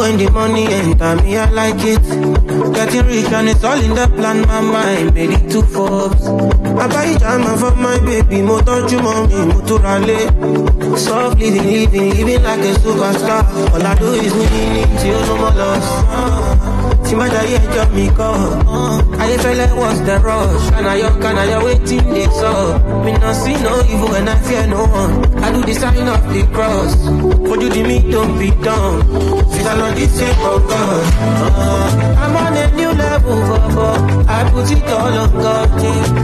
when the money enter me, I like it. Getting rich and it's all in the plan, my mind made it to Forbes. I buy jama for my baby, mo tọ́jú mommy, mo tó ra. Soft living, living, living like a superstar. All I do is winning, tí no more loss. Tí mi. Ayéfẹ́lẹ́ was the rush. See no evil and I fear no one. I do the sign of the cross. For you me don't be dumb. This shape of God. Uh, I'm on a new level, Bobo. I put it all on God.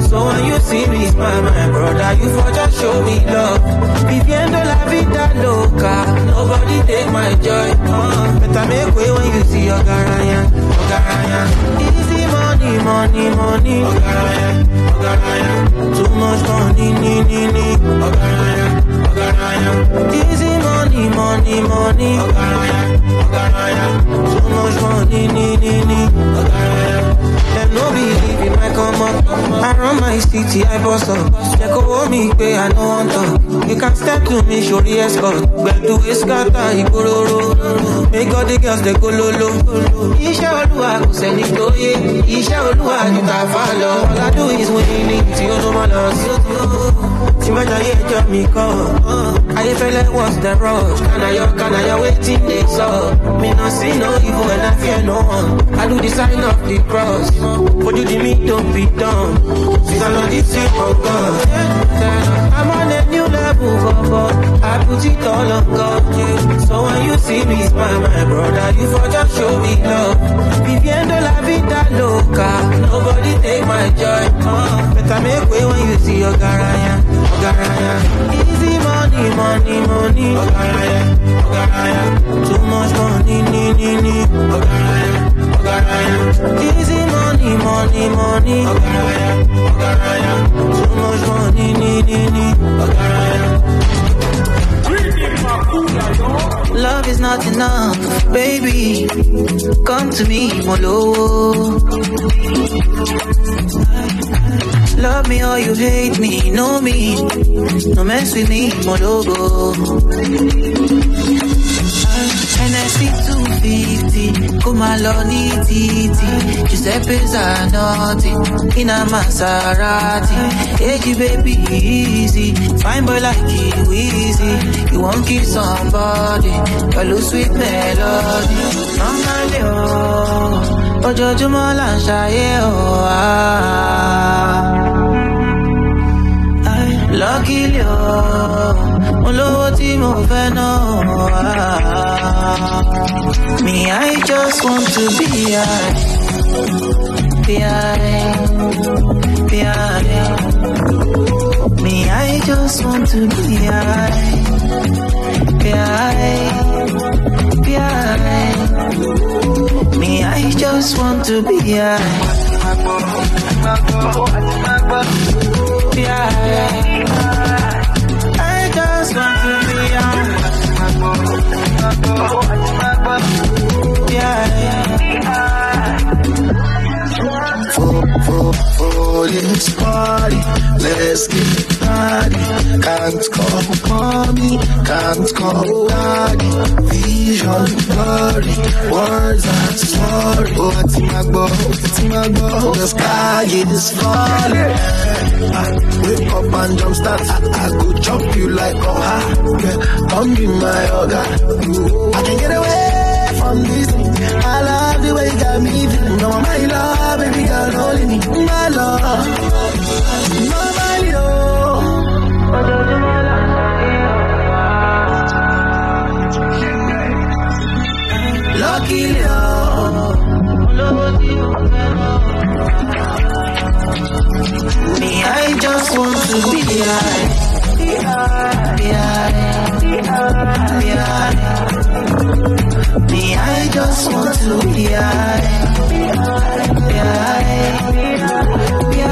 So when you see me smile, my brother, you for just show me love. Viviendo la vida loca. Nobody take my joy. Uh, better make way when you see your garaya. Ogaraya. Easy money, money, money. Ogaraya, Ogaraya. Too much money, ni, ni, ni. Ogaraya, Ogaraya. Easy money, money, money. Ogaraya, Ogaraya. Too much money, ni, ni, ni. Ogaraya. No believe in my come up. I run my city, I boss up. They go me, pay, I no want talk. You can step to me, show the escort. But to a scatter, ikororo. Make all the girls, they go lolo. Iṣẹ́ olúwa kò sẹ́ni tó yé. Iṣẹ́ olúwa ta fa lọ. All I do is winning, tí ó ló máa lọ sí tí má jayé ẹjọ́ mi kọ́. Ayéfẹ́lẹ́ was the rush. Kanayo, kanayo, waiting they saw. Me not see no evil and I fear no one. I do the sign of the cross. For you the me don't be dumb. Since I know this shape of God. I'm on a new level, Bobo. I put it all on God. So when you see me smile, my brother, you for just show me love. Viviendo la vida loca. Nobody take my joy. Uh, better make way when you see your garaya. Ogaraya. Easy money, money, money. Ogaraya, Ogaraya. Too much money, ni, ni, ni. Ogaraya, Ogaraya. Easy money, money, money. Ogaraya, Ogaraya. Too much money, ni, ni, ni. Ogaraya. Love is not enough, baby. Come to me, Molo. Love me or you hate me, know me. No mess with me, Mologo. NSC 250, come along, titi. Giuseppe Zanotti, in a Maserati. Hey, baby, easy. Fine boy like you, easy. You won't kill somebody, little sweet melody. Normally, oh, ojoojúmọ́ là ń ṣayé, oh, ah. Luckily, oh, mo lówó tí mo fẹ́ náà. Me, I just want to be high. Be high. Be high. Me, I just want to be high. Be high. Be high. Me, I just want to be high. Be high. Let's get party. Can't call mommy, can't call daddy. Words are sorry. Oh, it's my boy, it's my boy. The sky is falling. Ah, I wake up and jump start. I, I go chop you like a hot. Yeah, come be my other. I can get away from this. I love the way you got me feeling. No, my love, baby girl, only me. My love, nobody, Me, I just want to be high. Be. Be. Be. Me, I just want to be. Be. Be.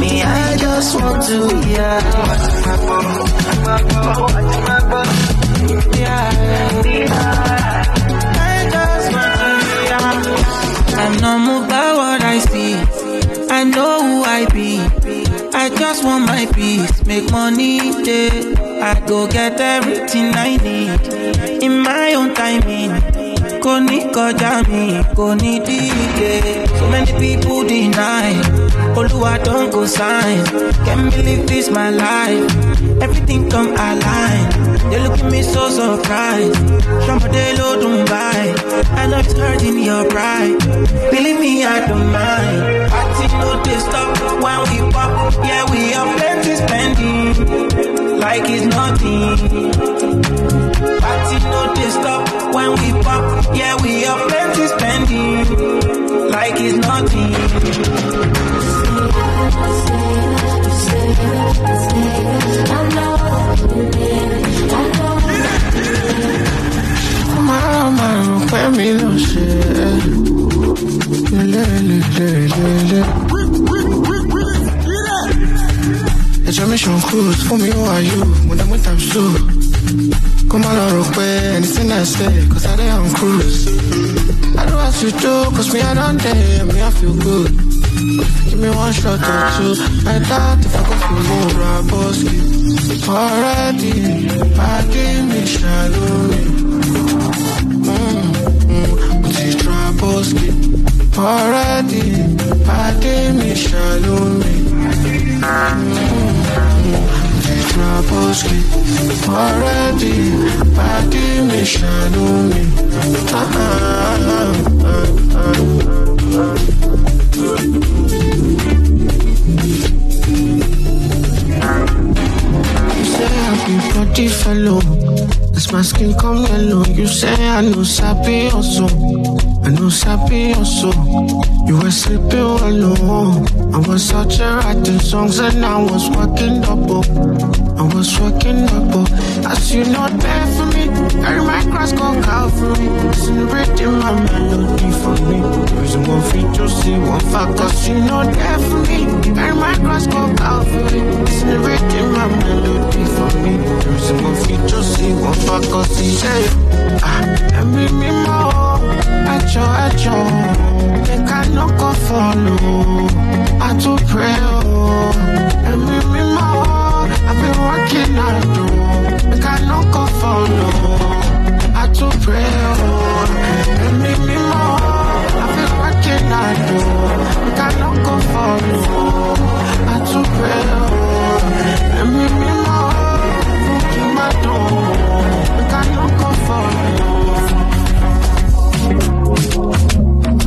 Me, I just want to be I'm not moved by what I see. I know who I be. I just want my peace, make money day. I go get everything I need in my own timing. Kò ní kọjá mi, kò ní díje. So many people deny. Oluwa don go sign. Can't believe this my life. Everything come align. They look at me so surprised. Somebody low don't buy. I know it's hurting your pride. Believe me, I don't mind. Party no they stop when we pop. Yeah, we have plenty spending. Like it's nothing. Party no they stop when we pop. Yeah, we have plenty spending. Like it's nothing. Cause me I don dey me I feel good. Give me one shot or two. I doubt if I go for more Raboski. Already, I give me shallow. Mm-hmm. Ti Traboski Already Pàdé mi ṣàlómi Ti Traboski Already Pàdé mi ṣàlómi You body fellow. As my skin come yellow. You say I know sabi also I know sabi also You were sleeping alone. I was out here writing songs and I was working double oh. I was working double oh. As you know there for me Carry my cross go Calvary Celebrating my melody for me. Reason one to see one fact Cause you know there for me. Carry my cross go Calvary Celebrating my melody for me. Reason one to see one fact Cause he say Ah, let me me more echo Make I no go follow. I to pray, oh. Let me me more. I've been working hard, oh Make I no go follow I to pray, oh Let me me more I've been working hard, oh Make I no go follow I to pray, oh Let me me more Keep my door Make I no go follow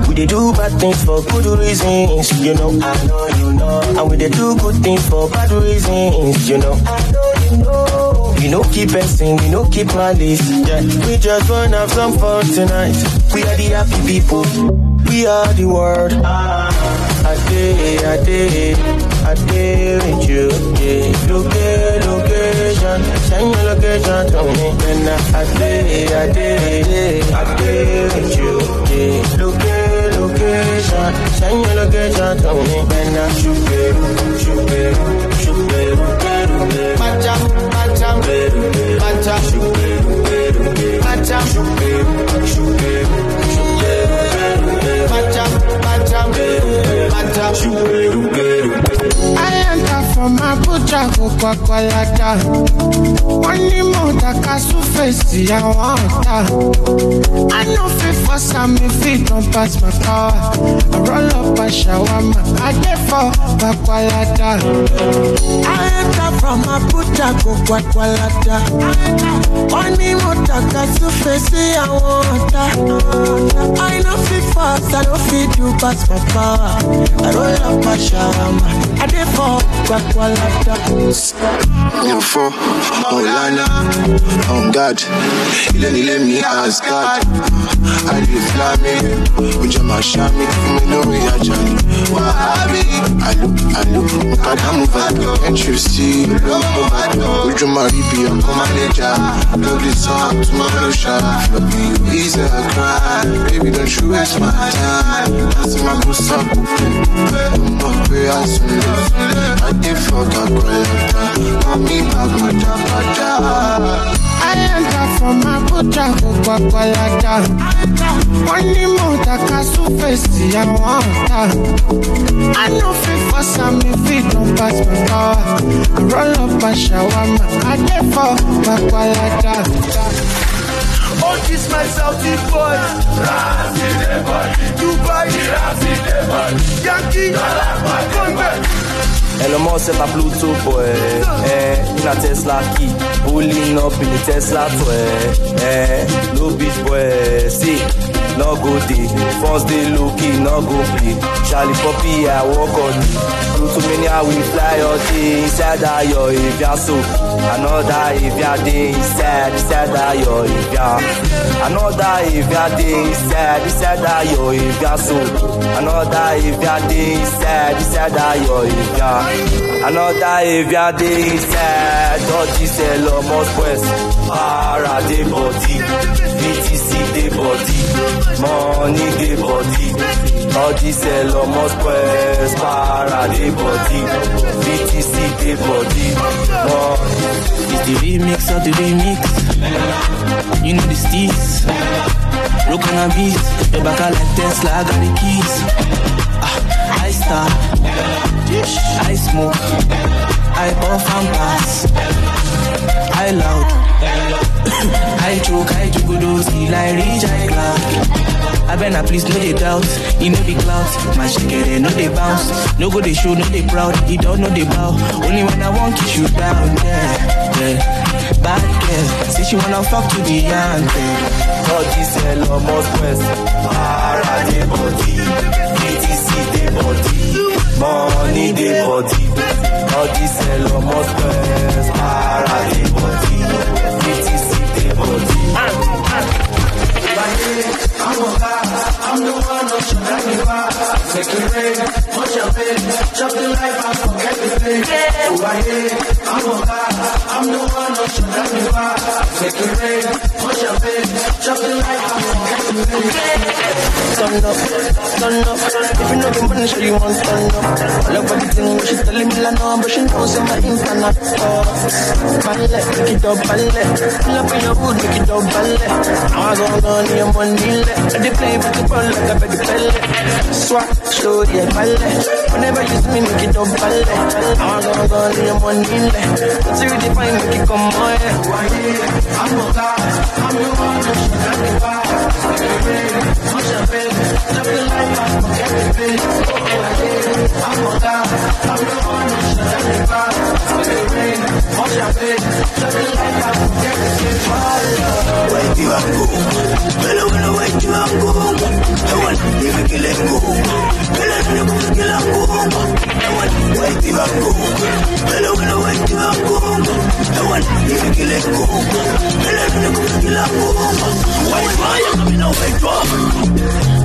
We dey do bad things for good reasons, you know. I know you know. And we dey do good things for bad reasons, you know. I know you know. We no keep person, we no keep malice. Yeah, we just wanna have some fun tonight. We are the happy people. We are the world. I day, I day, I day with you. Yeah, location, location, send your location to me. Then I day, I day, I day with you. Yeah, location, location, send your location to me. Then I shoot shoot shoot shoot shoot shoot shoot you. Pacham, pacham, pacham, shoot you. I enter from Abuja go Gwagwalada. Wọ́n ní mo dàka sún fèsì àwọn ọ̀tá. I no fit force am if it don pass my power. I roll up a shawarma, I dey for Gwagwalada. I enter from Abuja go Gwagwalada. Wọ́n ní mo dàgbà súnfẹ̀ sí àwọn ọ̀tá. I no fit fast, I no fit do pass my power. I roll up my shawarma, I dey for Gwagwalada. Mo fọ́ Ọ̀lànà on guard. Ilé nílé mi Asgard. Àlè Fúlàmì, ojú ọmọ Ṣámi, fún mi lórí ajá ni. Wàhábì, àlò àlò, mo padà mú bàbá. Entry sí lówó bàbá. Ojú máa rí bí ọkọ máa lè jà. Lórí sàn, túmọ̀ ló ṣá. Lọ́bí easy I cry. Baby don't you waste my time. Láti máa kó sáàpù pé. Mo mọ̀ pé a sùn lè. Adé fọ́gà kọ́ ẹ̀ta. Bàbá jábàjá. I enter from Abuja go Papalada. Money more that casu face I want I know fit for some if it don't pass my power. I roll up a this my Saudi boy. Dubai, Yankee, come back. Elon Musk set a Bluetooth boy, eh, in a Tesla key, pulling up in the Tesla toy, eh, no bitch boy, see, no go day, first day low key, no go play, Charlie Poppy, I walk on me, through too many I will fly all day, inside that yo, if ya so, another if ya day, inside, inside that yo, if ya, another if ya day, inside, inside that yo, if ya so, another ya day, inside, inside that yo, if ya. Another avia dey inside Dodgy sell almost west Para dey body BTC dey body Money dey body Dodgy sell almost west Para dey body BTC dey body Money It's the remix of the remix. You know the steez. A beat. Your back are like Tesla, I got the keys. Ah, I star. I smoke. I puff and pass. I loud. I choke, I jugudosi like rich I cloud. I better please no they doubt, he no be clout. My shikere no they bounce, no go they show, no they proud. He don't know they bow. Only when I want kiss shoot down, yeah, yeah. Bad girl, say she wanna fuck to the end. Dodgy sell almost west Para dey body. BTC dey body. Money dey body. Dodgy sell almost west Para dey body. BTC dey body Turn up, turn up. If you know the money, sure you want turn up. All over the thing, she telling me like no, but she knows I'm my internet. Oh, ballet, make it up, ballet. Pull up in your hood, make it up, ballet. I was on on your money, let. I dey play with the ball like a big belly. Swat, show yeah, ballet. Whenever you see me, make it up, ballet. I was on your money, let. What's you define, make it come on. I'm guy, I'm the one that should have the vibe. Push up in, jump in like my forget the bitch. Oh, I'm a guy, I'm the one have the vibe. Forget the like my forget the. Wait you up, go. Hello, hello, wait you up, go. I want to give a go. Hello, hello, go, kill and go. I want to wait you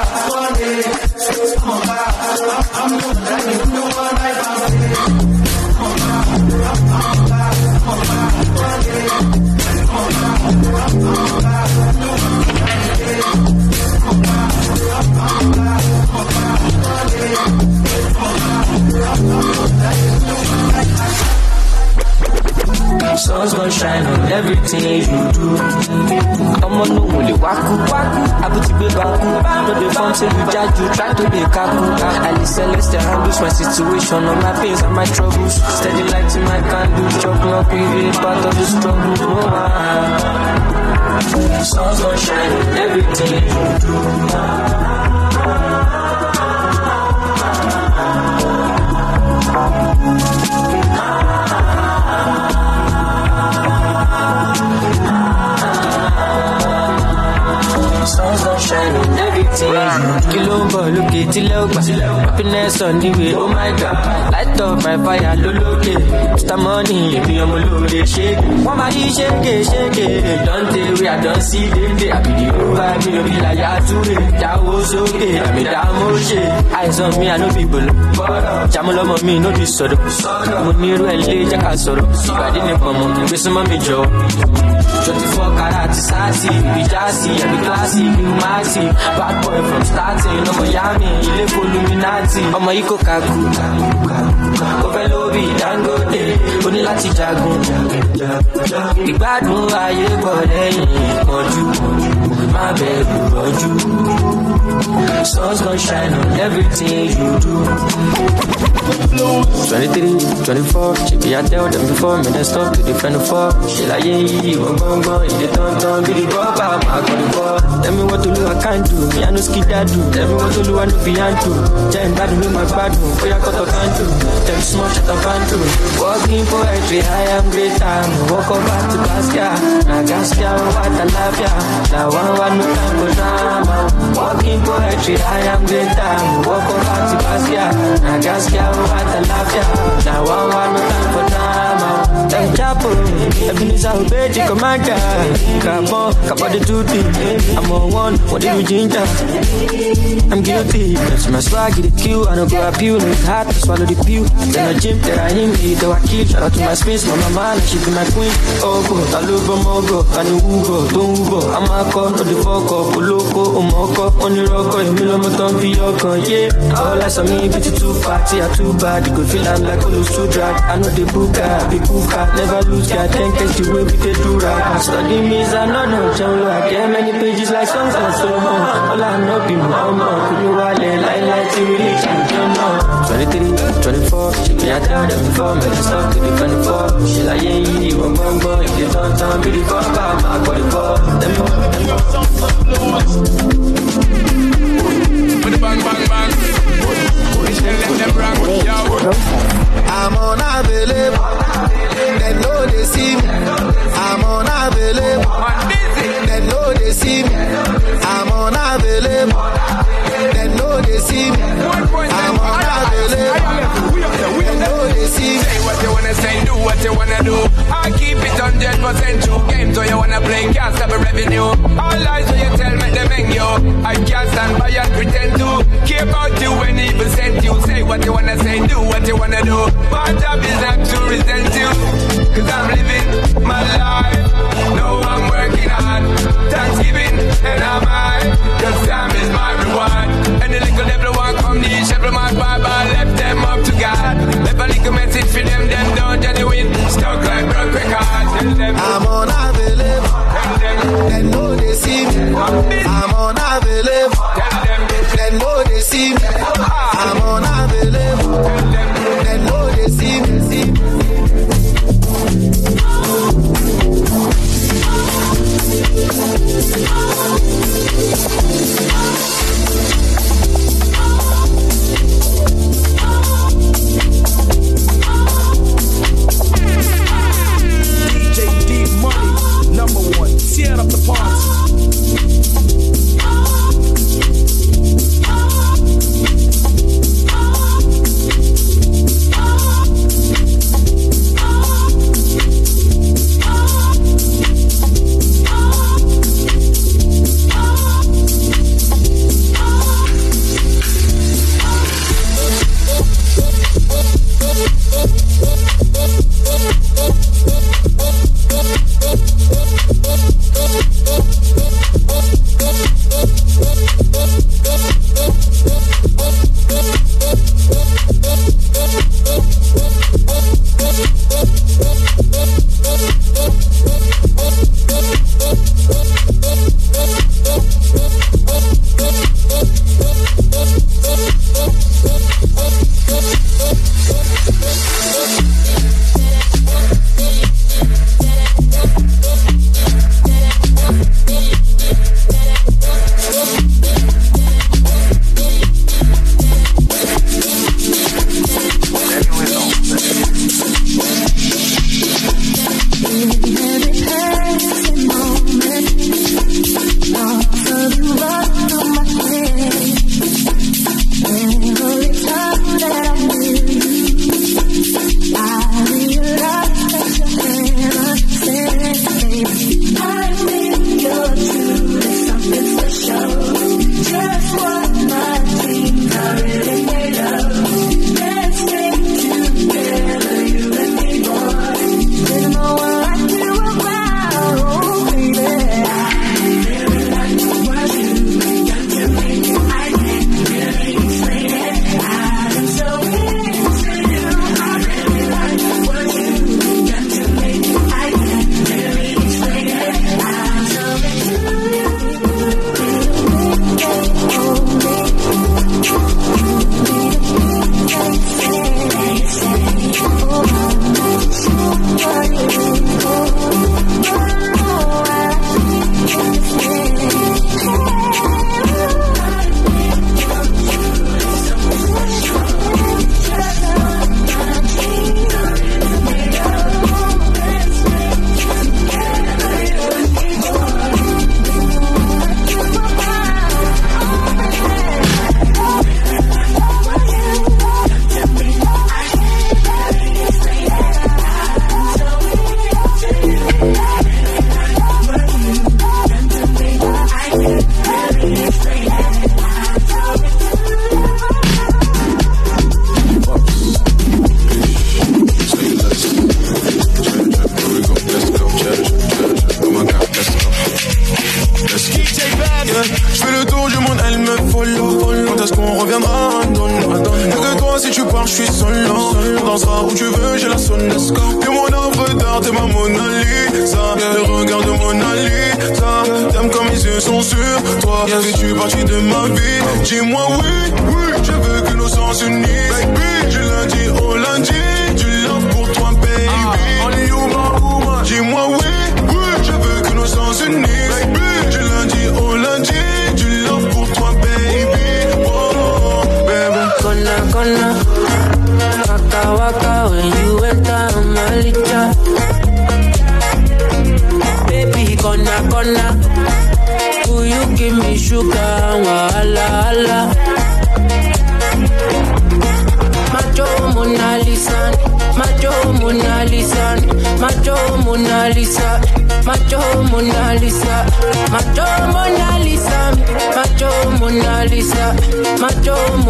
Sun's gonna shine on everything you do. On no only waku waku. I put it big baku. No the form judge you try to be kaku. I need celeste handles my situation, all my pains and my troubles. Steady light in my candle, chop luck with it, part of the struggle. Oh. Sun's gonna shine everything you do. Gonna everything. Kilo bọ̀ lókè tílẹ̀ ó gbà. Happiness on the way, oh my god. Light up my fire lólókè. Mr. Money, èmi ọmọ olóore ṣe. Wọ́n máa yí ṣége. Don dey wey I don see dédé. Àbìdí ó bá mi lórí láyà túre. Jáwó sókè, àmì dààmú ṣe. Àìsàn mi àná bí gbòòlò. Jàmúlọ́mọ mi ló di sọ̀rọ̀. Mo ní irú ẹ̀ lé jẹ́ ká sọ̀rọ̀. Ìgbàdí ni pọ̀nmọ́, gbèsè mi jọ. Twenty four karat sassy, be jassy, every classy, new maxi. Bad boy from starting, ọmọ yami, ilé foluminati. Ọmọ yìí kò kaku, Dangote, ó ní láti jagun. Ìgbádùn ayé pọ̀ lẹ́yìn má bẹ̀rù rọ́jú. Sun's gonna shine on everything you do. 23, 24, she be I tell them before, me they stop to defend the fall. She like, yeah, yeah, yeah, bang, bang, if they don't, don't, be the bop, I'm the ball. Tell me what to do, I can't do, me I no skid that do. Tell me what to do, I no be to. Tell me bad, me my bad, me, boy, I cut a can do. Tell small shit, I can do. Walking poetry, I am great time. Walk over to Gaskia, now Gaskia, what I love ya. Now one, one, no time for drama. Walking poetry, I am great time. Walk over to Gaskia, now Gaskia, what I love ya. Now one, one, no time for drama. Chapo, Ebenezer the commander. Carbon, Kappa the duty. I'm on one, what did we ginger? I'm guilty. That's my swag, the kill. I don't go you, no hard to swallow the pill. Then I gym, then I him, me, though I kill. Shout out to my space, my mama, she be my queen. Oh, go, I love her, mogo, I know Ugo, don't Ugo. I'm a call, no the fuck up, Oloko, Omoko, on the rock, I'm a lot of yeah. All eyes on me, bitch, too fatty, I too bad. You could feel I'm like oh, Olu too drag. I know the booker, be cooker, never lose, God, can't catch the way we did do right. I study me, I know no John, I get many pages like songs and so on. All I know be mama, could you wallet, like, like, to I don't know. 23, 24, she be out there, them before, me, I stop to be 24. She like, yeah, you want bum bum, if you don't turn, be the fuck, I'm out the ball. Them know, them the bang, bang, bang. Let them rock, yo. I'm unavailable. They know they see me. I'm unavailable. They know they see me. I'm unavailable. They know they see me. I'm unavailable. They know they see me. Say what you wanna say, do what you wanna do. I keep it hundred percent true. Game so you wanna play, can't stop a revenue. All lies when you tell me them hang you. I can't stand by and pretend to care about you when evil sent you. Say what you wanna say, do what you wanna do. My job is not to resent you. Cause I'm living my life. No, I'm working hard. Thanksgiving and I'm high. Cause time is my reward. And the little devil want come the shepherd my Bible left them up to God. Left a little message for them, them don't genuine. Stuck like broke record. Tell them I'm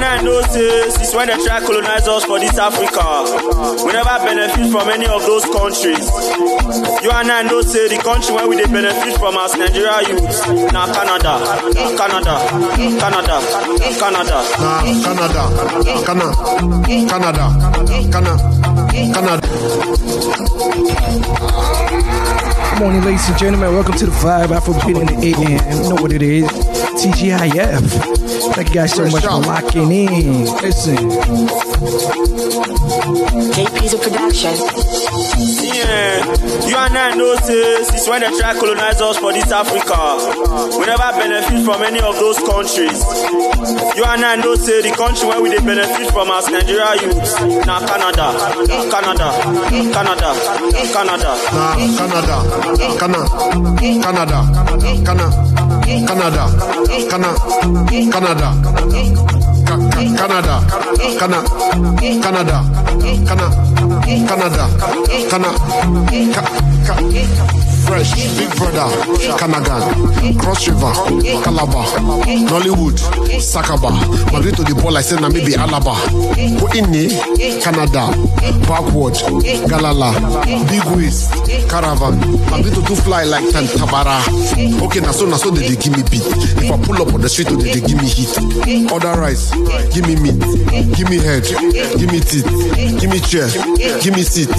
you and I know say since when they try colonize us for this Africa, we never benefit from any of those countries. You and I know say the country where we they benefit from as Nigeria youth, now Canada, Canada, Canada, Canada. Nah, Canada. Canada. Canada. Canada. Canada. Good morning, ladies and gentlemen. Welcome to the Vibe Afro Beat in the AM. You know what it is. TGIF. Thank you guys so much for locking in. Listen. JP's a production. See, eh, you and I know say since when they try colonize us for this Africa, we never benefit from any of those countries. You and I know say the country where we they benefit from as Nigeria youth, now Canada, Canada, Canada, Canada. Nah, Canada. Canada. Canada. Canada. Canada. Canada. Canada. Ca- ca- Canada, Canada, Canada, Canada, Canada, Canada, Ca- Ca- Fresh, Big Brother, Kanagan, Cross River, Calabar, Nollywood, Sakaba, Madrid to the ball, I said, na maybe Alaba, Inni, Canada, Backward, Galala, Big Waist, Caravan, Madrid to fly like Tantabara. Okay, now so, now so they, they give me beat. If I pull up on the street, they, they give me heat. Order rice, give me meat, give me head, give me teeth, give me chair, give me seat,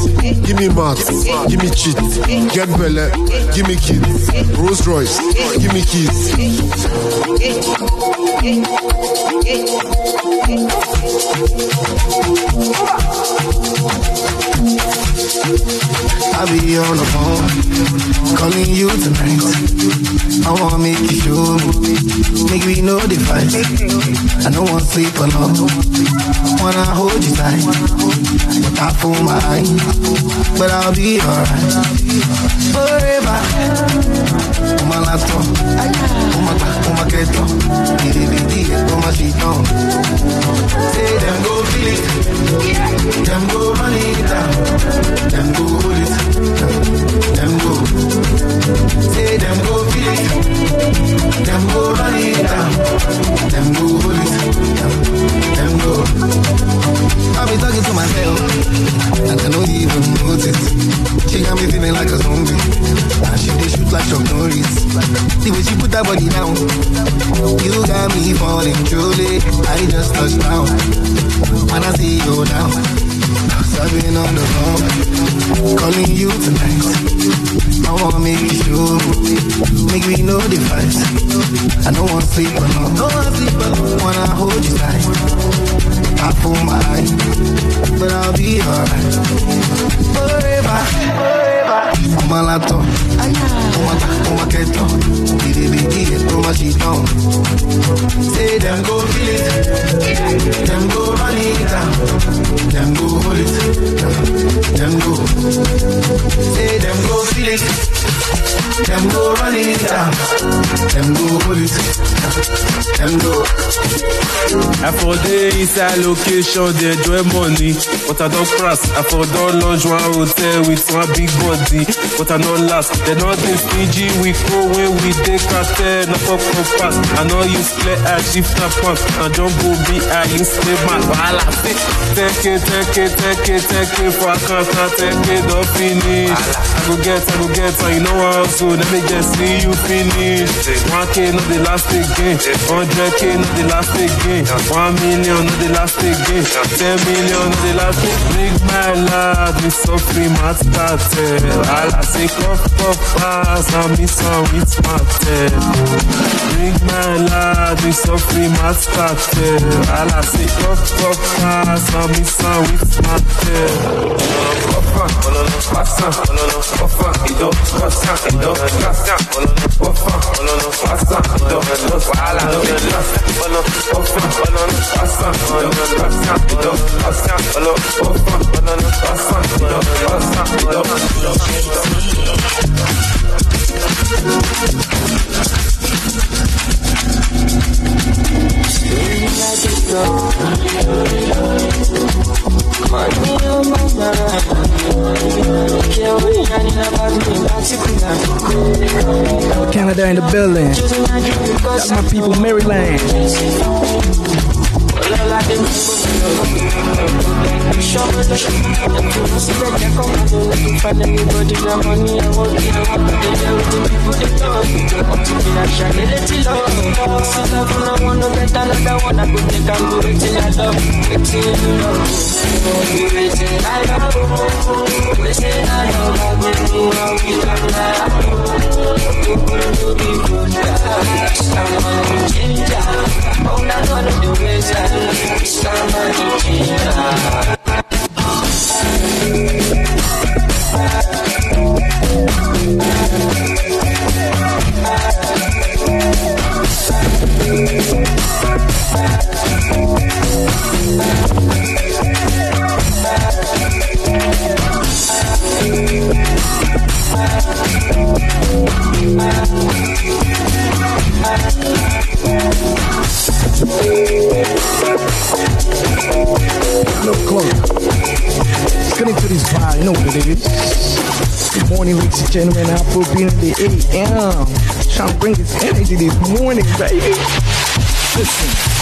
give me mats, give me cheat, get belly, give me kids, Rolls Royce, give me keys. I be on the phone, calling you tonight. I wanna make you show me, make we know the fight. I don't want to sleep alone, wanna hold you tight. But I fool my eye, but I'll be alright. Forever, on my laptop, on my back, on my keto, on my sheet on. Say them go feel it, them go run it down, them go hold it, them go. Say them go feel it, them go run it down, them go hold it, them go. I be talking to myself, and I don't even notice. She got me feeling like a zombie, and she dey shoot like Chuck Norris. The way she put that body down, you got me falling truly. I just touched down, when I see you down. I've been on the phone, calling you tonight. I wanna make sure, make me know the. I don't wanna sleep alone, don't wanna sleep alone. Wanna hold you tight. I pull my eye, but I'll be alright. Forever, forever. On my laptop, on my on my keto, did it, did it, on my sheet on. Say them go feel it, them go run it down, them go hold it, them go. Say them go feel it, them go run it down, them go hold it, them go. I for dey inside location, dey enjoy money. But I don't cross, I for don launch one hotel with one big body. But I no last, they not dey stingy. We go when we dey cartel, na no pass. I know you play as shift na pump. Na jumbo be I say, take it, take it, take it, take it for account, now take it, don't finish. I go get, I go get, and you know how so. Let me just see you finish. One K no the last again, hundred K no the last again, one million no the last again, ten million no the last again. Bring my lad, me suffering my cartel. Wala se kof kof pas A mi san wit maten Bring my lad Mi san fri mat staten Wala se kof kof pas A mi san wit maten Wafan, ololo pasan Ololo wafan, ido Pasan, ido Pasan, ololo wafan Ololo pasan, ido Wala se Ololo wafan, ololo pasan Ololo pasan, ido Pasan, ololo wafan Ololo pasan, ido Pasan, ido Canada in the building. Got my people, Maryland. Hola la de nuevo, me Show me the You don't see that they're find anybody, their money, I won't be I won't be there with the people they love Up to me, I shall get it till love So that when I wanna get another one I could take and do it till love It till you love We say I love We say I I will do love now We will do the good guys I'm on ginger Oh, that's one Know what it is. Good morning, ladies and gentlemen. Afro being in the AM. Trying to bring this energy this morning, baby. Listen.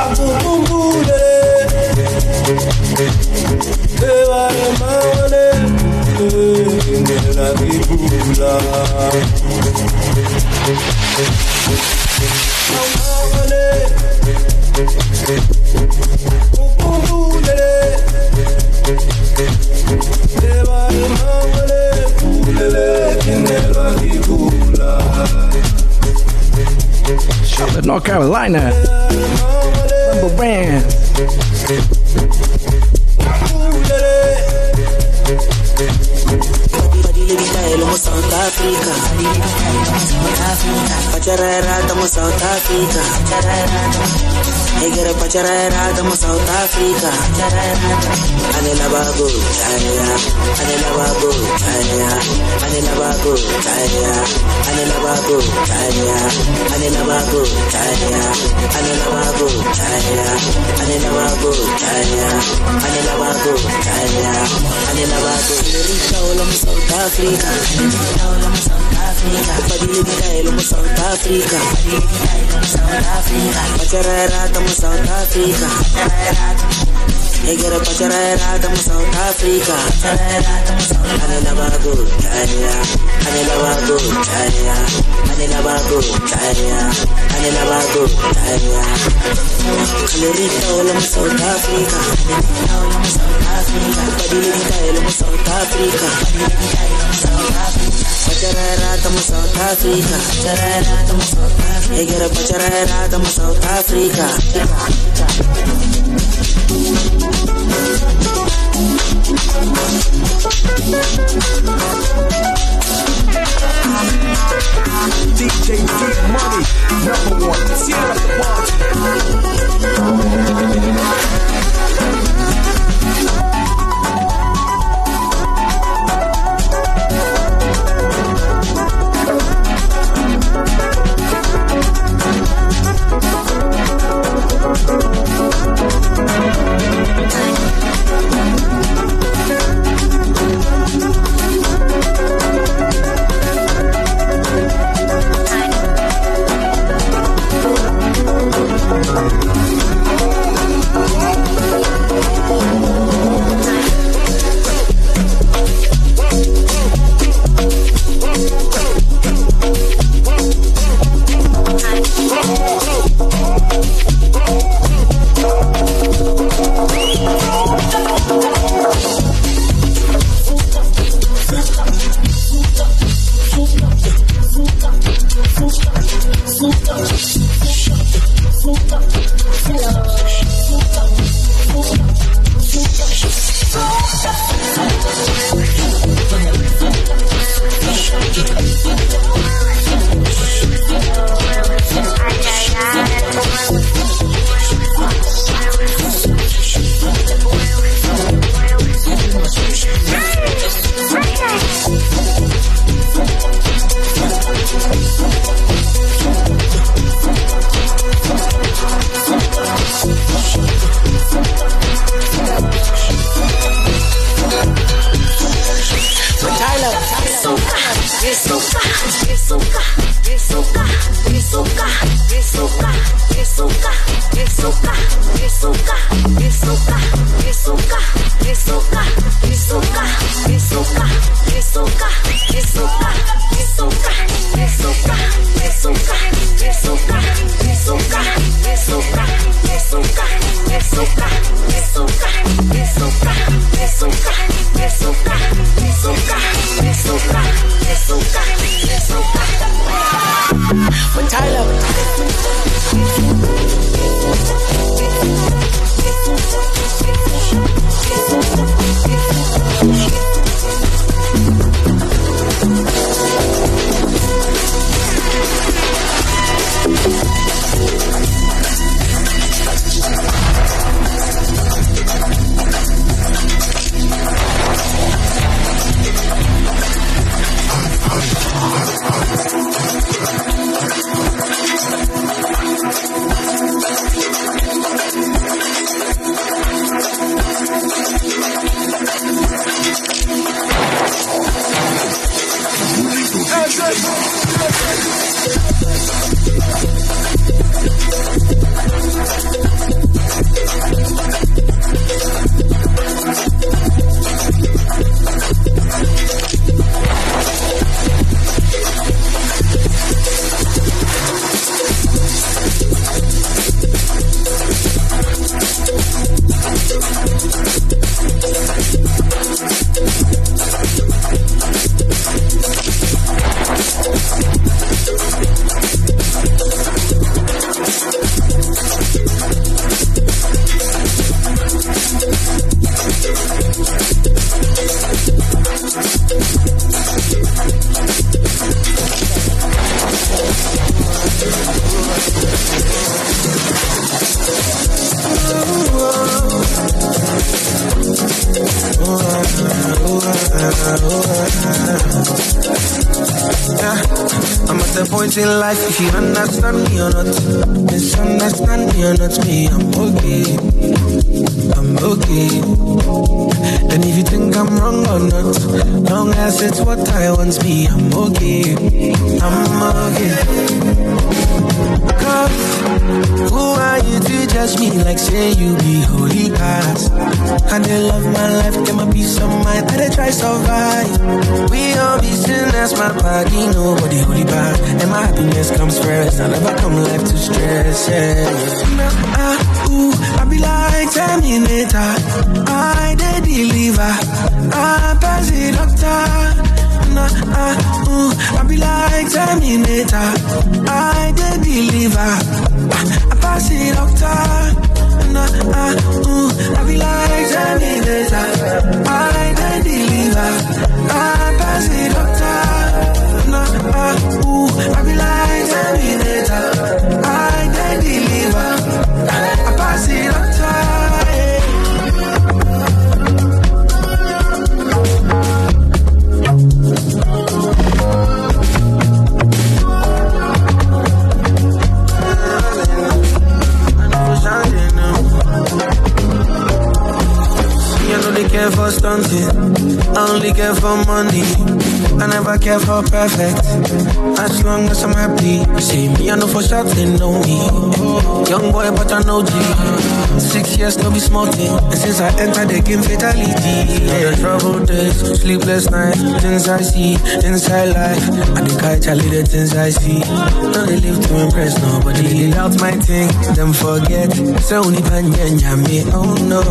akukumbule ebale mawale ngela bibula mawale North Carolina. Rumble mu South Africa. Pachareratamo South Africa. Egere pachareratamo South Africa. Anelabago Chaya Anelabago Chaya Anelabago Chaya Anelabago Chaya Anelabago Chaya Anelabago Chaya Anelabago Chaya Anelabago Chaya Anelabago Chaya Anelabago Chaya Anelabago Chaya Africa. Badilita el South Africa. Badilita el South Africa. Bachararata humo South Africa. Pacharera mo South Africa. Negara pacharera mo South Africa. Anela bago, tanya. Anela bago, tanya. Anela bago, tanya. Anela bago, tanya. Kalorita wala mo South Africa. Padilita mo South Africa. Pacharera mo South Africa. Negara pacharera mo South Africa. DJ Dee Money, number one. Tear up the Besuca, besuca, besuca, besuca, besuca, besuca. In life, if you understand me or not. Misunderstand me or not, me, I'm okay. I'm okay. And if you think I'm wrong or not, long as it's what I want, me, I'm okay. I'm okay. Who are you to judge me like say you be holy past? And they love my life, get my peace of mind, I they try survive. We all be sinners, my body, nobody holy bad. And my happiness comes first, I never come life to stress. Yeah. Now, ah, ooh, I be like Terminator, I they deliver, I pass it doctor. Nah, ah, ooh, I be like Terminator, I they deliver, I pass it doctor. Nah, ah, ooh, I be like Terminator, I they deliver, I pass it doctor. Nah, ah, ooh, I be like Terminator, I care for stunting. I only care for money. I never care for perfect. As long as I'm happy. See me, I know for sure they know me. Young boy, but I know G. Six years, no be small thing. And since I entered the game, fatality. Yeah, trouble days, sleepless nights. Things I see, inside life. I think I tell you the things I see. Don't they live to impress nobody. Out my thing, them forget. So only me, oh no.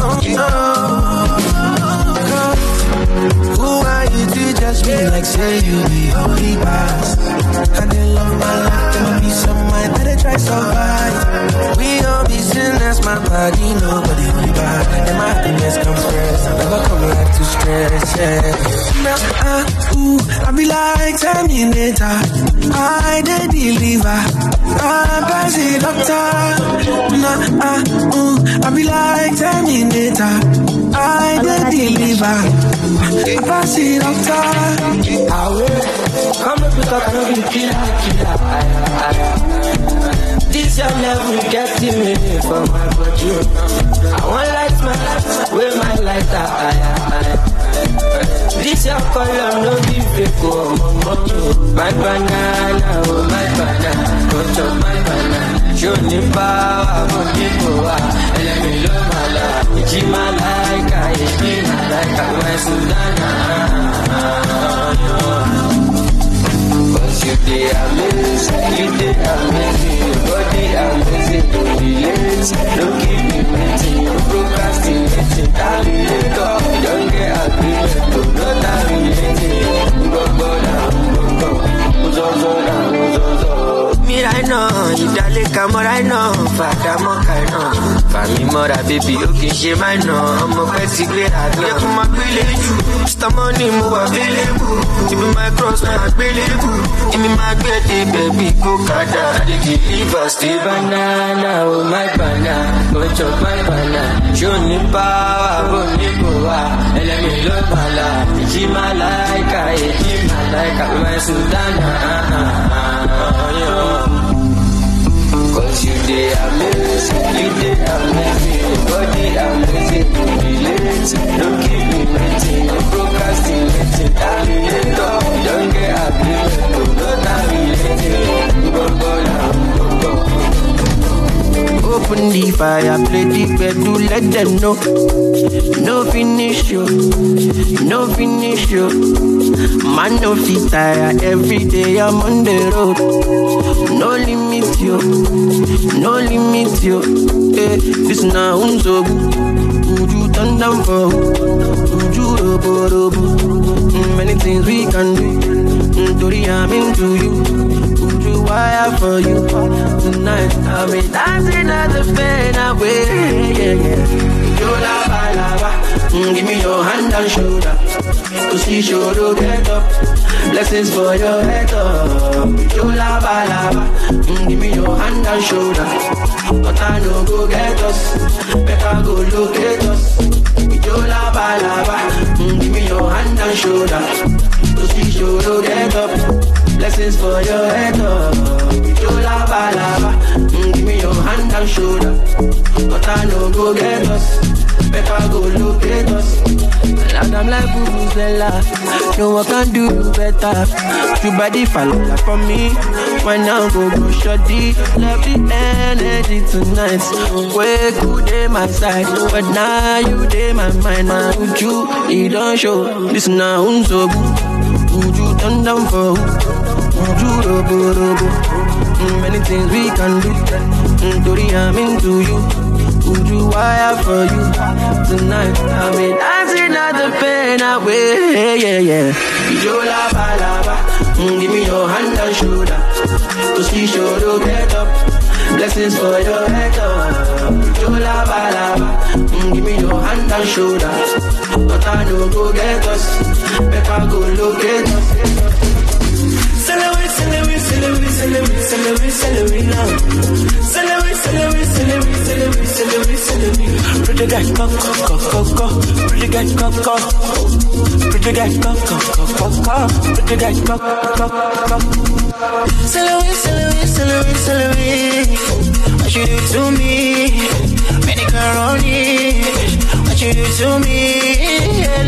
Oh no. Who are you to judge me like say you be holy past? And they love my life, they might be some mind that they try survive. We all be sinners, my body, nobody holy bad. And my happiness comes first, I never come back to stress, yeah. Now, ah, ooh, I be like Terminator, I they deliver, I pass it doctor. Nah, ah, ooh, I be like Terminator, I they deliver, I pass it doctor. Come up with a kind of killer, killer. Aye, aye. This your level getting me for my body. Oh. I want light my life, with my lighter. Aye, aye. This your color, no be fake, oh, mama. My banana, oh, my banana. Go chop my banana. Mo ní. Ẹlẹ́mi ìjì máa láìka. My Sudana. Cause you dey amazing, you dey amazing, your body amazing, don't relate, don't keep me waiting, you procrastinating, terminator, you don't get agreement, no terminating, gbogbo na gbogbo, na uzozo. Mira iná, ìdálẹ́ka mọ́ra iná, fàdà mọ́ka iná. Fàmí mọ́ra bébí ó kì í ṣe máa iná, ọmọ pẹ́ ti gan. Yẹ kó máa gbélé jù, Mr. Money mo wà available. Ibi my cross máa gbélé bù. Èmi máa gbé dé bẹ̀bí kó kàdá. Àdèkì liver stay banana, oh my banana. Go chop my banana. O ní power, bó ní kò wá? Ẹlẹ́mi ló máa la. Ìjì máa láìka, èjì máa láìka. My Sudana. Cause Open the fire, play the bedroom, let them know. No finish you, no finish you. Man, no fit tire, every day I'm on the road. No limit you, no limit you. Eh, this now Would you turn down for? You robo robo? Mm, Many things we can do. Mm, Tori, I'm into you. Wire for you? Tonight I'll be dancing at the fade away. Yeah, yeah. You lava, lava. Mm, give me your hand and shoulder. To see shoulder get up. Blessings for your head up. You lava, lava. Mm, give me your hand and shoulder. But I know go get us. Better go locate us. You Ijola balaba, mm, give me your hand and shoulder. To see get up, blessings for your head up. Ijola balaba, mm, give me your hand and shoulder. But I no go get us, better go locate us. And I'm like Vuvuzela, no one can do you better. You body follow for me, when now go go shoddy. Love the energy tonight. Way good day my side, but now you day my mind. Now you, you don't show. This now unso you turn down for who? Would you robo robo? Mm, Many things we can do. Mm, Tori, I'm into you. Would you wire for you tonight? I mean, dancing at the pain away. Yeah, yeah. yeah. Ijola balaba, mm, give me your shoulder. To see shoulder get up. Blessings for your head up. Ijola balaba, mm, give me your hand and shoulder. But I no go get us. Better go locate us celery, celery, celery, celery now. Celery, celery, celery, celery, celery, celery. Pretty guy, cock, cock, cock, cock, cock. Pretty guy, cock, cock. Pretty guy, cock, cock, cock, cock, cock. Pretty guy, cock, cock, cock. Celery, celery, celery, celery. What you do to me? Manicure on it you to me? Yeah.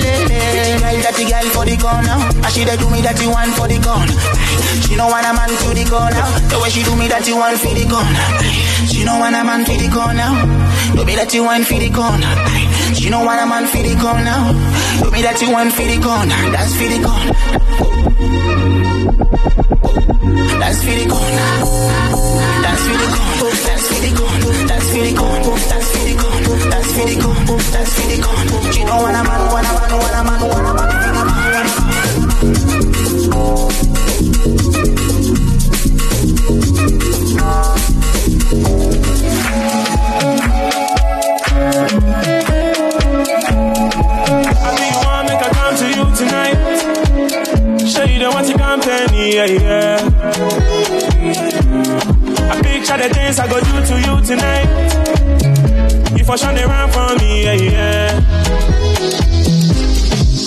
Pretty girl, dirty girl for the corner. And she do me dirty one for the corner. She no want a man to the corner. The way she do me dirty one for the corner. She no want a man for the corner. Do me dirty one for the corner. She no want a man for the corner. Do me dirty one for the corner. That's for the corner. That's for the corner. That's for the corner silicone, that's silicone, that's silicone, that's silicone, that's silicone. She don't want a man, want a man, want a man, want a man, want a man, want a man. Tonight, show you the what you company, yeah, yeah. I picture the things I go do to you tonight. You for sure they run for me, yeah, yeah.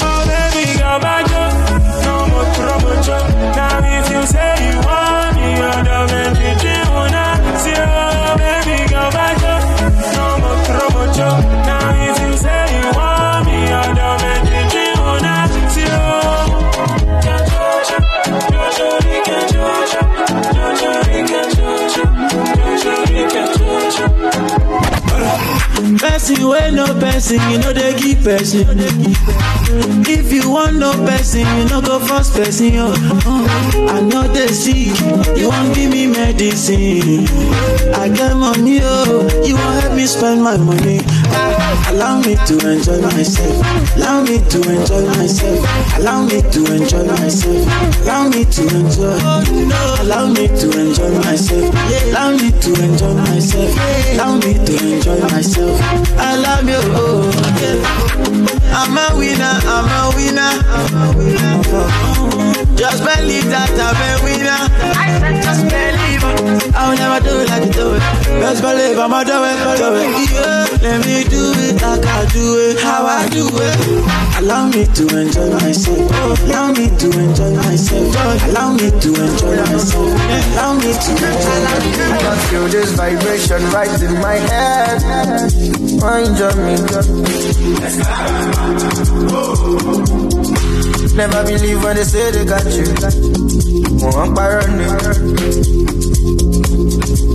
Oh, baby, go back up. No more trouble, Now if you say you want me, you're the man, No person, you know they give person. If you want no person, you no go first person. Uh, I know they sick, you want give me medicine. I get money, oh, you want help me spend my money. Allow me to enjoy myself. Allow me to enjoy myself. Allow me to enjoy myself. Allow me to enjoy. Allow me to enjoy myself. Allow me to enjoy myself. Allow me to enjoy myself. I love you. Oh. I'm a winner. I'm a winner. Just believe that I'm a winner. I said just believe. I'll never do it like you do it. Just believe I'ma do it, do it. Let me do it like I do it, how I do it. Allow me to enjoy myself. Allow me to enjoy myself. Allow me to enjoy myself. Allow me to enjoy myself. I feel this vibration right in my head. On me. Never believe when they say they got you. One parody.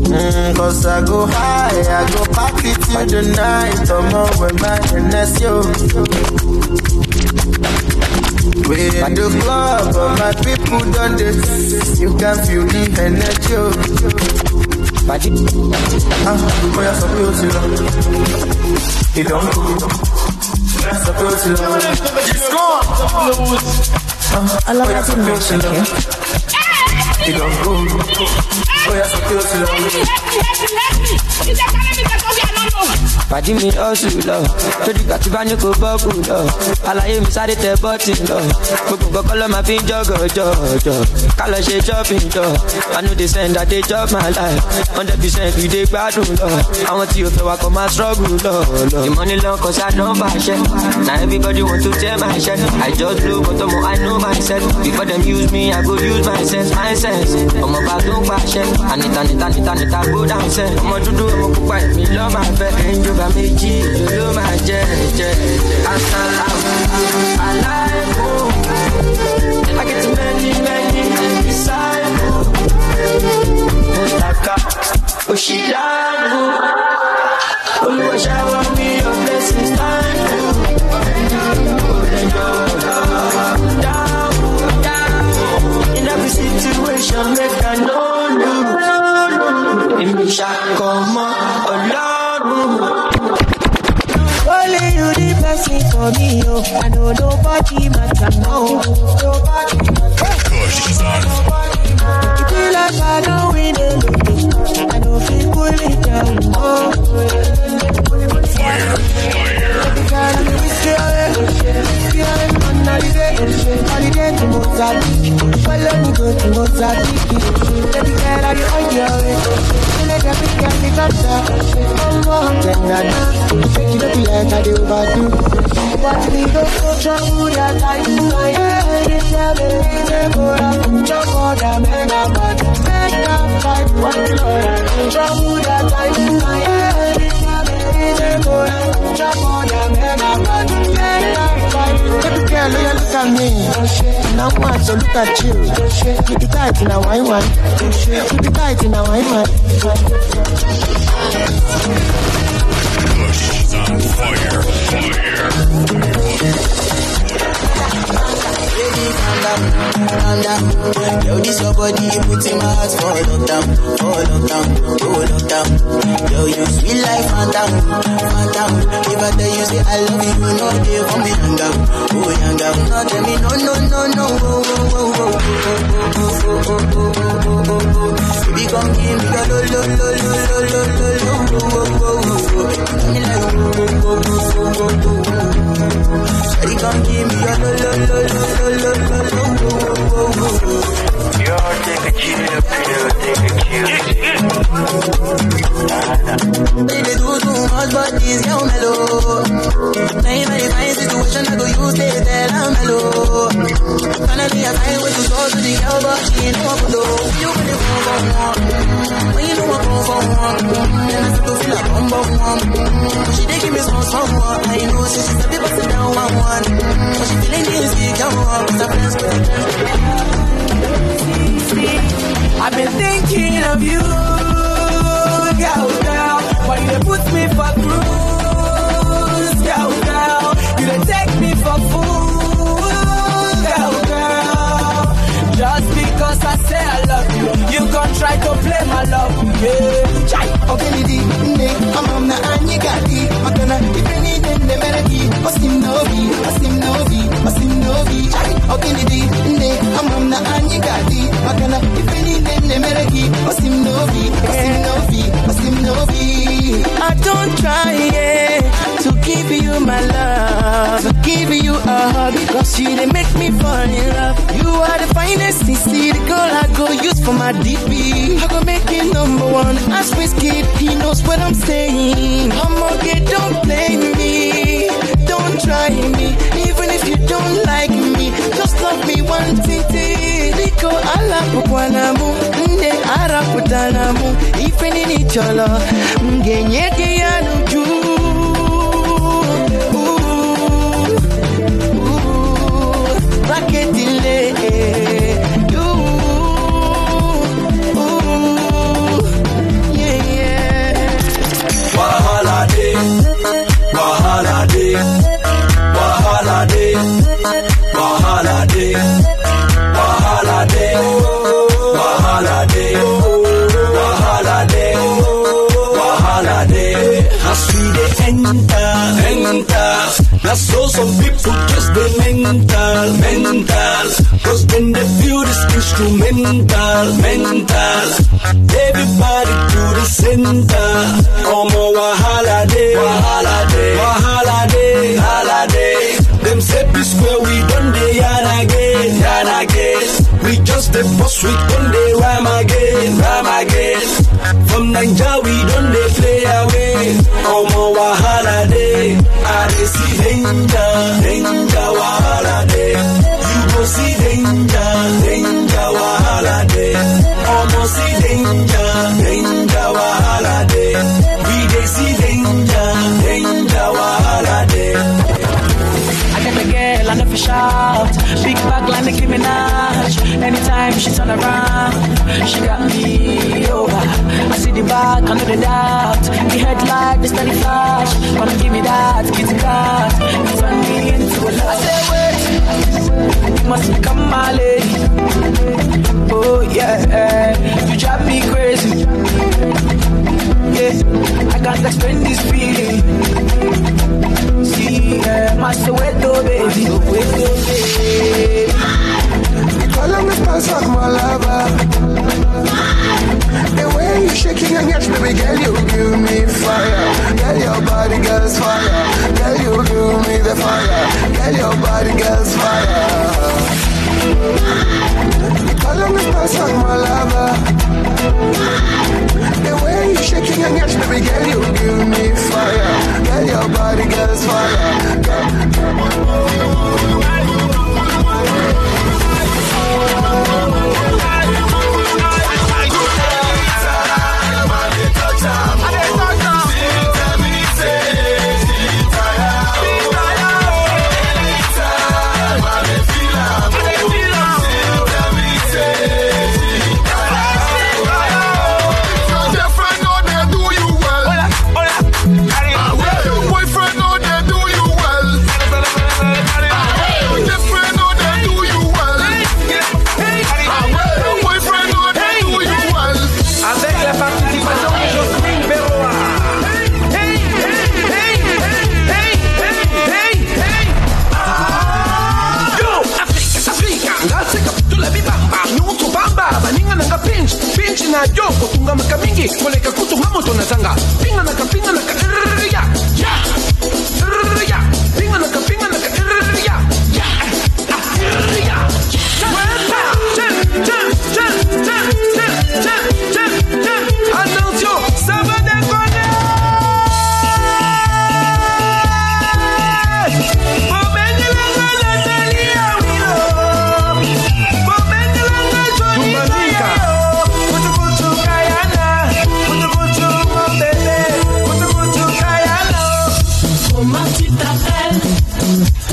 Mm, Cause I go high, I go party till the night. I'm on with my NS, yo. We at the club, but my people done this. You can feel the energy, yo. Ah, oh yeah, so beautiful. He don't go. So beautiful. It's gone. I love that in motion it on good. Oh, yeah, so close to the pàdé mi ọ̀sùn lọ lórí ìgbà tí bá ní kò bọ́ọ̀kù lọ. Àlàyé mi sáré tẹ bọ́ọ̀tì lọ gbogbo nǹkan ló máa fi ń jọ́gọ̀ jọ̀jọ̀. Ká lọ ṣe shopping jọ i no dey send dey chop my life. Hundred percent we dey gbádùn lọ. Àwọn tí o fẹ́ wa kọ́ máa struggle lọ lọ. the money long cause i don fàṣẹ na everybody want to tear my shirt. I just blow but ọmọ i know myself. Before dem use me i go use my sense my sense. Ọmọ bá tó ń pàṣẹ. Nita go down ọmọ dúdú ọmọ pupa èmi lọ́ máa fẹ́ ẹ̀ńjọba méjì ló máa jẹ jẹ asalamu alaikum i get many many disciples mustaka oshidagu olúwa shower me your blessings thank you. Down, down, in every situation, make Ṣàkọmọ ọlọ́run. Only you the blessing for me, yo. I know nobody matter now. Nobody matter. It be like I don't win a lotto. I don't feel pull it down. Oh. Fire, fire. Holiday to Mozambique. Follow me go to Mozambique. Baby girl, are you on your way? I think I'm done. Then I know, make you look like I trouble that I'm just for the men I'm bad. Men Trouble that I do. in my head. I believe it, but I'm. Girl, look, look at me. Now want so look at you. We be tight in a white one. We be tight in a white one. Bush is on fire. Fire. fire down, calm down. Yo, this your body, you put in my heart for lockdown, for lockdown, for lockdown. Yo, you sweet life, phantom, phantom. If I tell you say I love you, you know they want me hang out, oh hang out. No, tell me no, no, no, no, oh, oh, oh, oh, oh, oh, oh, oh, oh, oh, oh, oh. Baby, come give me your lo, lo, lo, lo, lo, lo, lo, lo, oh, oh, oh, oh, oh. Give me like oh, oh, oh, oh, oh, oh, oh, oh. Shawty, come give me your lo, lo, lo, lo, lo, lo, lo, lo, do too much, but mellow. Situation, I'm mellow. Finally, I find what to to the girl, but she to You for one, know I for one, then I start to feel like bum bum one. She give me I know down one but she feeling I've been thinking of you, girl, girl. Why you put me for cruise, girl, girl? You dey take me for fool, girl, girl. Just because I say I love you, you gon' try to play my love, yeah. Chai, okay, Lidi, Nne, Amam na Anyi Gadi, Makana, I don't try to give you my love, to give you a hug, cause you they make me fall in love. You are the finest, see the girl I go use for my DP. I go make it number one, ask Whiskey, he knows what I'm saying. I'm okay, don't blame me, don't try me, even if you don't like me, just love me one titty. Liko ala pukwanamu, nde ara putanamu, ife nini cholo, mgenyeke ya nuju. Raketile, you, Las souls of people just mental, mental. Cause when the beauty instrumental, mental. Everybody to the center. Como Wahala Day, holiday, Day, holiday, Day, holiday, holiday. Them set be square, we done day and again, and again. We just the boss, we done day rhyme again, rhyme again. From Nigeria, we done day play away. Como Wahala holiday. See danger, danger wahala day. You go see danger, danger see danger, danger. We dey see danger, shout. Big back like Nicki Minaj. Anytime she turn around, she got me over. I see the back, I know the doubt. The headlight, the steady flash. Wanna give me that, kitty cat. You turn me into a lot. I say, wait, you must become my lady. Oh, yeah, you drive me crazy. Yeah, I can't explain this feeling. See, eh, my Soweto baby,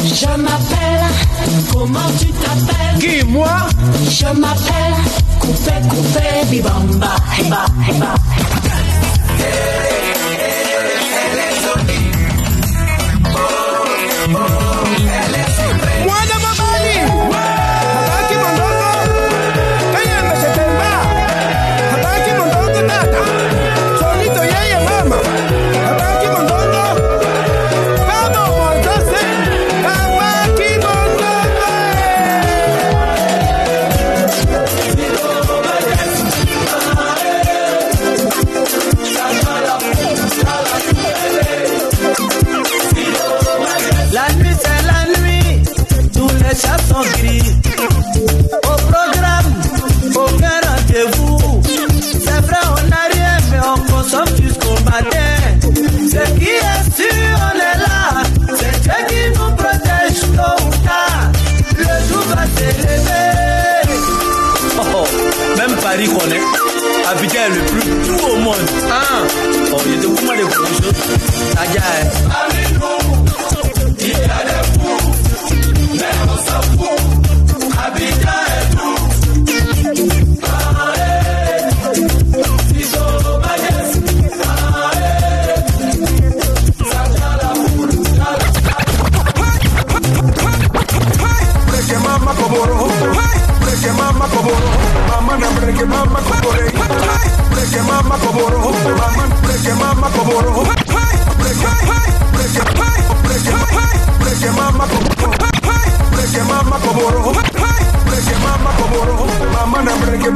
Je m'appelle. Comment tu t'appelles? Qui, moi? Je m'appelle. Coupé, coupé, bibamba, heba, heba. Mwana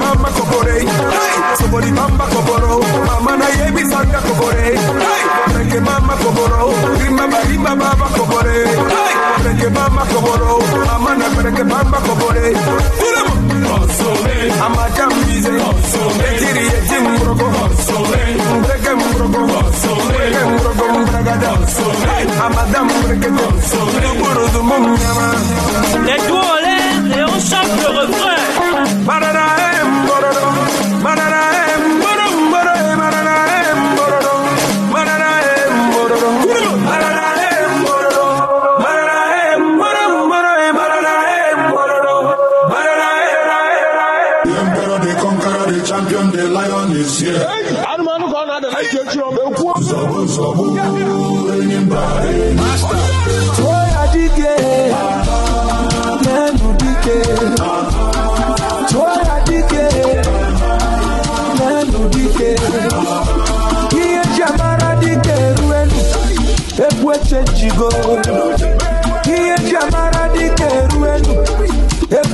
mama kobore soboli mama koboro mama na yebi sanga kobore reke mama koboro rimama rima baba kobore reke mama koboro mama na reke mama kobore Les doigts en l'air et on chante le refrain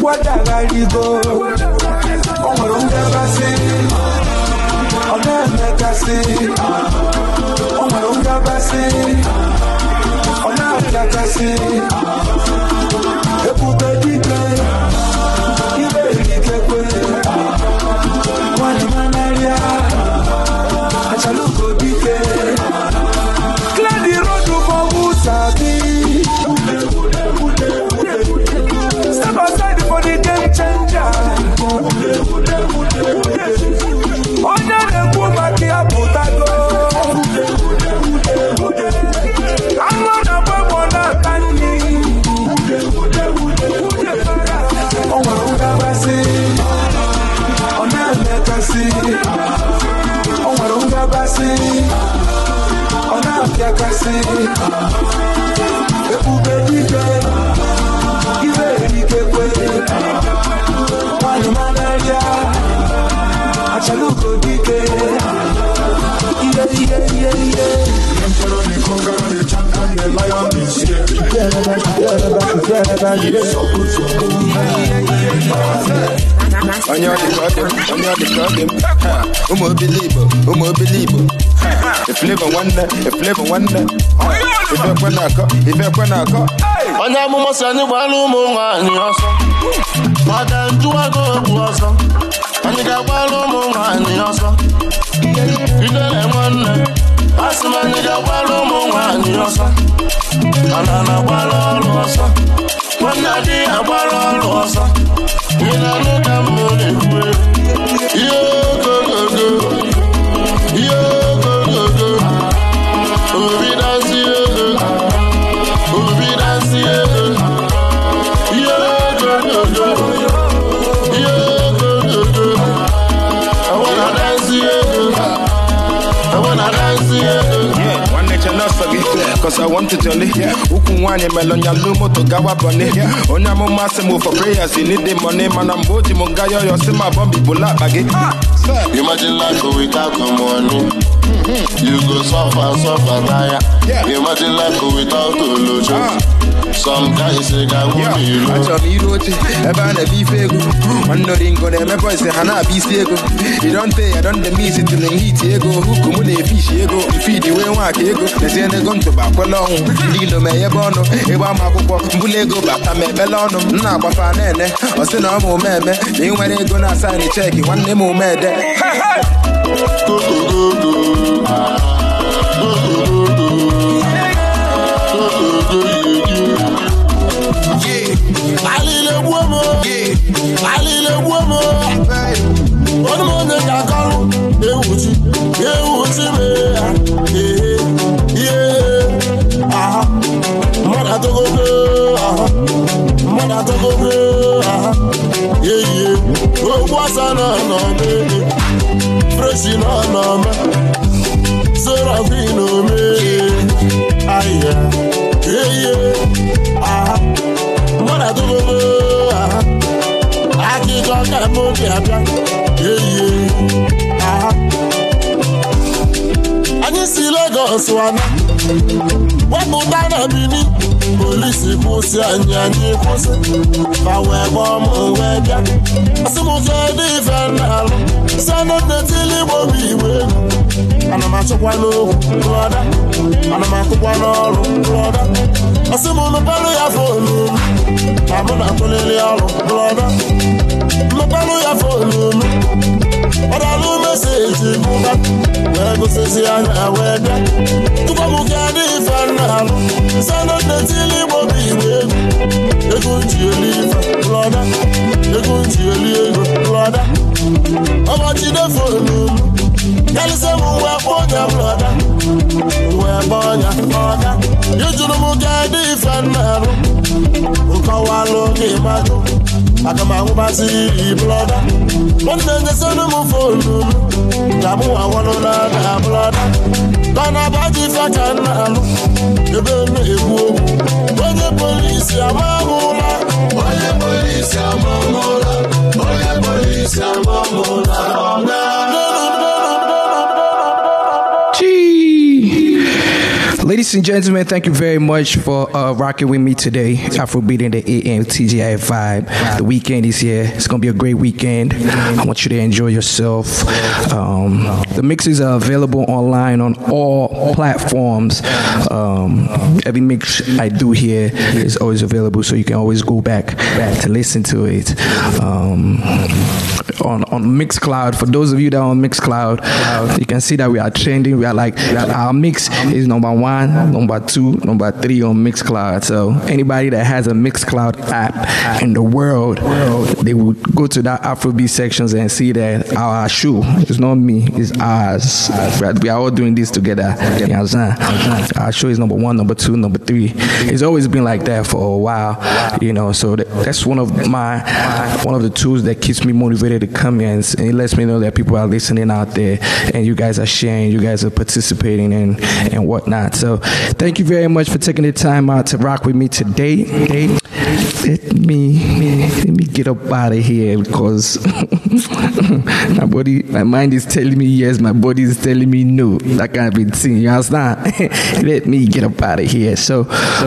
egwu adagharigo. O nwere ngabasị, ọ na-emekasị. O nwere ebube dike onye ọ dị ka ọ dị onye ọ Ha, eflevọ nwanne eflevọ nwanne ife ekwe na-akọ ife ekwe na-akọ onye amụma si anyị gbara ụmụ nwaanyị ọsọ maka njụwago okwu ọsọ anyị ga-agbara ụmụ nwaanyị ọsọ idere nwanne asị m anyị ga-agbara ụmụ nwaanyị ọsọ mana na agbara ọrụ ọsọ nwanne adịghị agbara ọrụ ọsọ ị na-anụ ka m na-ekwu nwanne chenọsọ gị cause I want to jolly. Ukwu nwaanyị melonyalu moto gawa bọni onye amụma sị m for prayers you need the money. Mana mgbe o ji m nga yọyọ si ma bọmbi bụla akpa ah, gị Imagine life without the money. Mm-hmm. You go suffer, suffer, tire. Imagine life without Olojo. Ah. Some guys say, "I want you." achọrọ m iru oche ebe a na-ebe ife egwu nwanne oringo na-eme bọisi ha na-abịa isi ego ya don demis tụrụ hit ego huku mụ na-efishi ego mfidi wee nwaka ego tezie n'ego ntụba kwele ọnwụ ndị ilo ma enyebe ọnụ ịgba m akwụkwọ mbụla ego bata ma ekpele ọnụ m na-agbafa na-ene ọ sị na ọ ma omeme na ị nwere ego na asaịnị cheki nwanne m omede alile Sana na mele Fresh na na me Serafino mele Aya Yeah yeah Ah Mwana tugogo Ah Aki toka moki abia Yeah yeah Ah Anyị si Lagos wana Wapụta na Benin polisi kwụsị anyị anyị kwụsị ma wee gbọọ m wee bịa asị m ife na-alụ sanụ netili igbo ana m achụkwa n'okwu brọda ana m atụkwa n'ọrụ brọda asị m mepelụ ya fonu m na mụ na-atụlili ọrụ brọda mepelụ ya m ọdalụ eji mụba wee gụsịsị anya wee bịa tụkọmụka dị ife nna-alụ sanodetili igbo bụ igbo egwu ego ji eli ife lọda ego ji eli ego lọda ọbọchidefo n'ulu karịsịa m uwe ọnya m lọda uwe ebe ọnya ọda ijuru m ga dị ife nna-alụ nkọwalụ gị madụ aga m ahụbazi blọda nwanne nyesịrị m fonu m ka mụ awalụ na-ada blọda mana baji ife ka m na-alụ ebe m na-ekwu okwu onye polisi amamụla onye polisi amamụla onye polisi amamụla Ladies and gentlemen, thank you very much for uh, rocking with me today. Afrobeat in the AM TGI vibe. The weekend is here. It's gonna be a great weekend. I want you to enjoy yourself. Um, the mixes are available online on all platforms. Um, every mix I do here is always available, so you can always go back to listen to it. Um, on on Mixcloud, for those of you that are on Mixcloud, you can see that we are trending. We are like our mix is number one, Uh-huh. number two, number three on Mixcloud. So anybody that has a Mixcloud app in the world, they would go to that Afrobeat sections and see that our show is not me, it's ours. We are all doing this together. You understand? Uh-huh. Our show is number one, number two, number three. It's always been like that for a while, you know. So that's one of my one of the tools that keeps me motivated to come here and, and it lets me know that people are listening out there and you guys are sharing, you guys are participating and and whatnot. So thank you very much for taking the time out to rock with me today. Let me let me get up out of here because my body, my mind is telling me yes, my body is telling me no. That kind of thing. You understand? let me get up out of here. So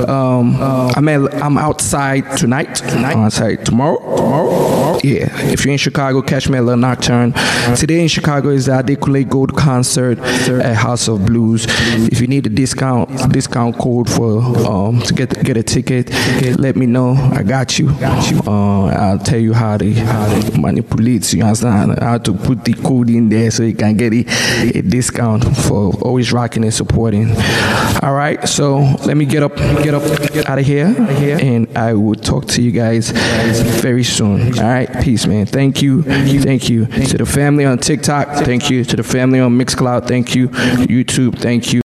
um, I'm at, I'm outside tonight. Tonight. Outside tomorrow. Tomorrow. Yeah. If you're in Chicago, catch me at La Nocturne. Today in Chicago is the Adekunle Gold concert at House of Blues. If you need a discount discount code for um, to get get a ticket, let me know. I got you. Uh, I'll tell you how to how to manipulate. You understand how to put the code in there so you can get a, a discount for always rocking and supporting. All right. So let me get up get up get out of here, and I will talk to you guys very soon. All right. Peace, man. Thank you. Thank you to the family on TikTok. Thank you to the family on Mixcloud. Thank you. YouTube. Thank you.